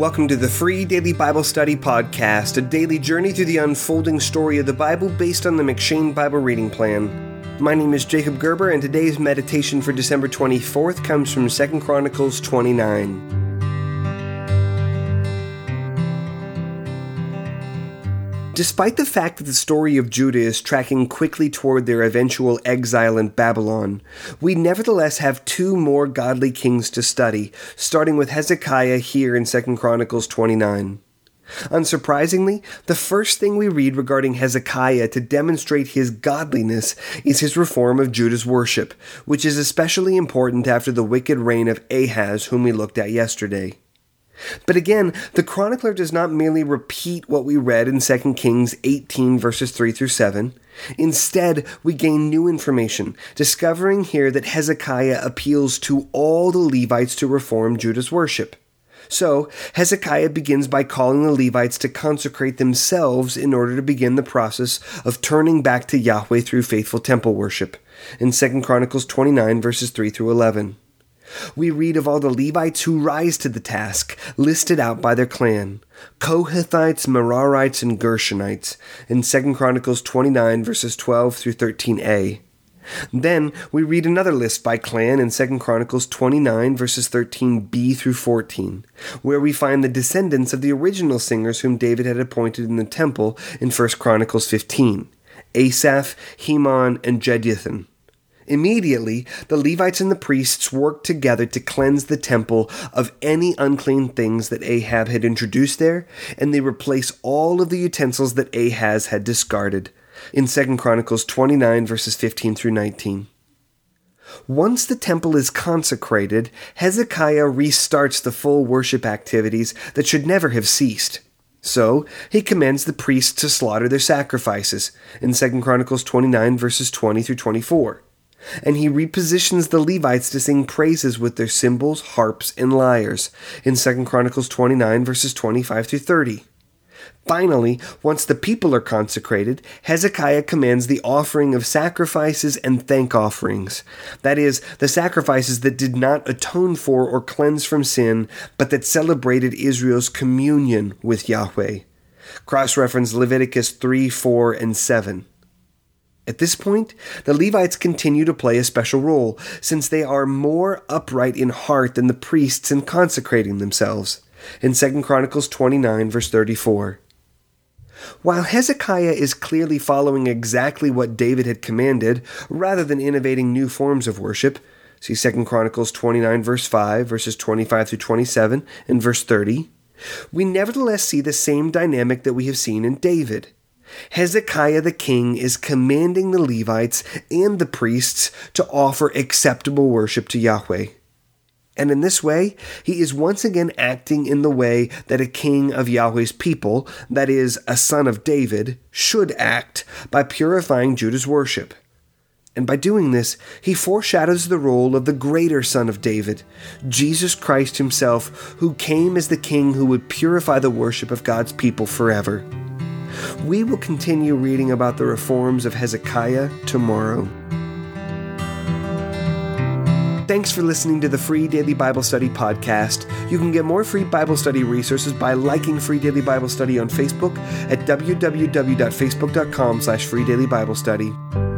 Welcome to the free daily Bible study podcast, a daily journey through the unfolding story of the Bible based on the M'Cheyne Bible reading plan. My name is Jacob Gerber, and today's meditation for December 24th comes from 2 Chronicles 29. Despite the fact that the story of Judah is tracking quickly toward their eventual exile in Babylon, we nevertheless have two more godly kings to study, starting with Hezekiah here in 2 Chronicles 29. Unsurprisingly, the first thing we read regarding Hezekiah to demonstrate his godliness is his reform of Judah's worship, which is especially important after the wicked reign of Ahaz, whom we looked at yesterday. But again, the chronicler does not merely repeat what we read in 2 Kings 18, verses 3 through 7. Instead, we gain new information, discovering here that Hezekiah appeals to all the Levites to reform Judah's worship. So, Hezekiah begins by calling the Levites to consecrate themselves in order to begin the process of turning back to Yahweh through faithful temple worship. In 2 Chronicles 29, verses 3 through 11. We read of all the Levites who rise to the task, listed out by their clan Kohathites, Merarites, and Gershonites, in 2 Chronicles 29, verses 12 through 13a. Then we read another list by clan in 2 Chronicles 29, verses 13b through 14, where we find the descendants of the original singers whom David had appointed in the temple in 1 Chronicles 15 Asaph, Heman, and Jeduthun. Immediately, the Levites and the priests worked together to cleanse the temple of any unclean things that Ahab had introduced there, and they replace all of the utensils that Ahaz had discarded. In 2 Chronicles 29, verses 15 through 19. Once the temple is consecrated, Hezekiah restarts the full worship activities that should never have ceased. So he commands the priests to slaughter their sacrifices in 2 Chronicles 29 verses 20 through 24 and he repositions the Levites to sing praises with their cymbals, harps, and lyres in 2 Chronicles 29 verses 25 through 30. Finally, once the people are consecrated, Hezekiah commands the offering of sacrifices and thank offerings. That is, the sacrifices that did not atone for or cleanse from sin, but that celebrated Israel's communion with Yahweh. Cross reference Leviticus 3, 4, and 7. At this point, the Levites continue to play a special role, since they are more upright in heart than the priests in consecrating themselves. In 2 Chronicles 29, verse 34. While Hezekiah is clearly following exactly what David had commanded, rather than innovating new forms of worship, see 2 Chronicles 29, verse 5, verses 25 through 27, and verse 30, we nevertheless see the same dynamic that we have seen in David. Hezekiah the king is commanding the Levites and the priests to offer acceptable worship to Yahweh. And in this way, he is once again acting in the way that a king of Yahweh's people, that is, a son of David, should act by purifying Judah's worship. And by doing this, he foreshadows the role of the greater Son of David, Jesus Christ himself, who came as the King who would purify the worship of God's people forever. We will continue reading about the reforms of Hezekiah tomorrow. Thanks for listening to the Free Daily Bible Study podcast. You can get more free Bible study resources by liking Free Daily Bible Study on Facebook at www.facebook.com slash freedailyBiblestudy.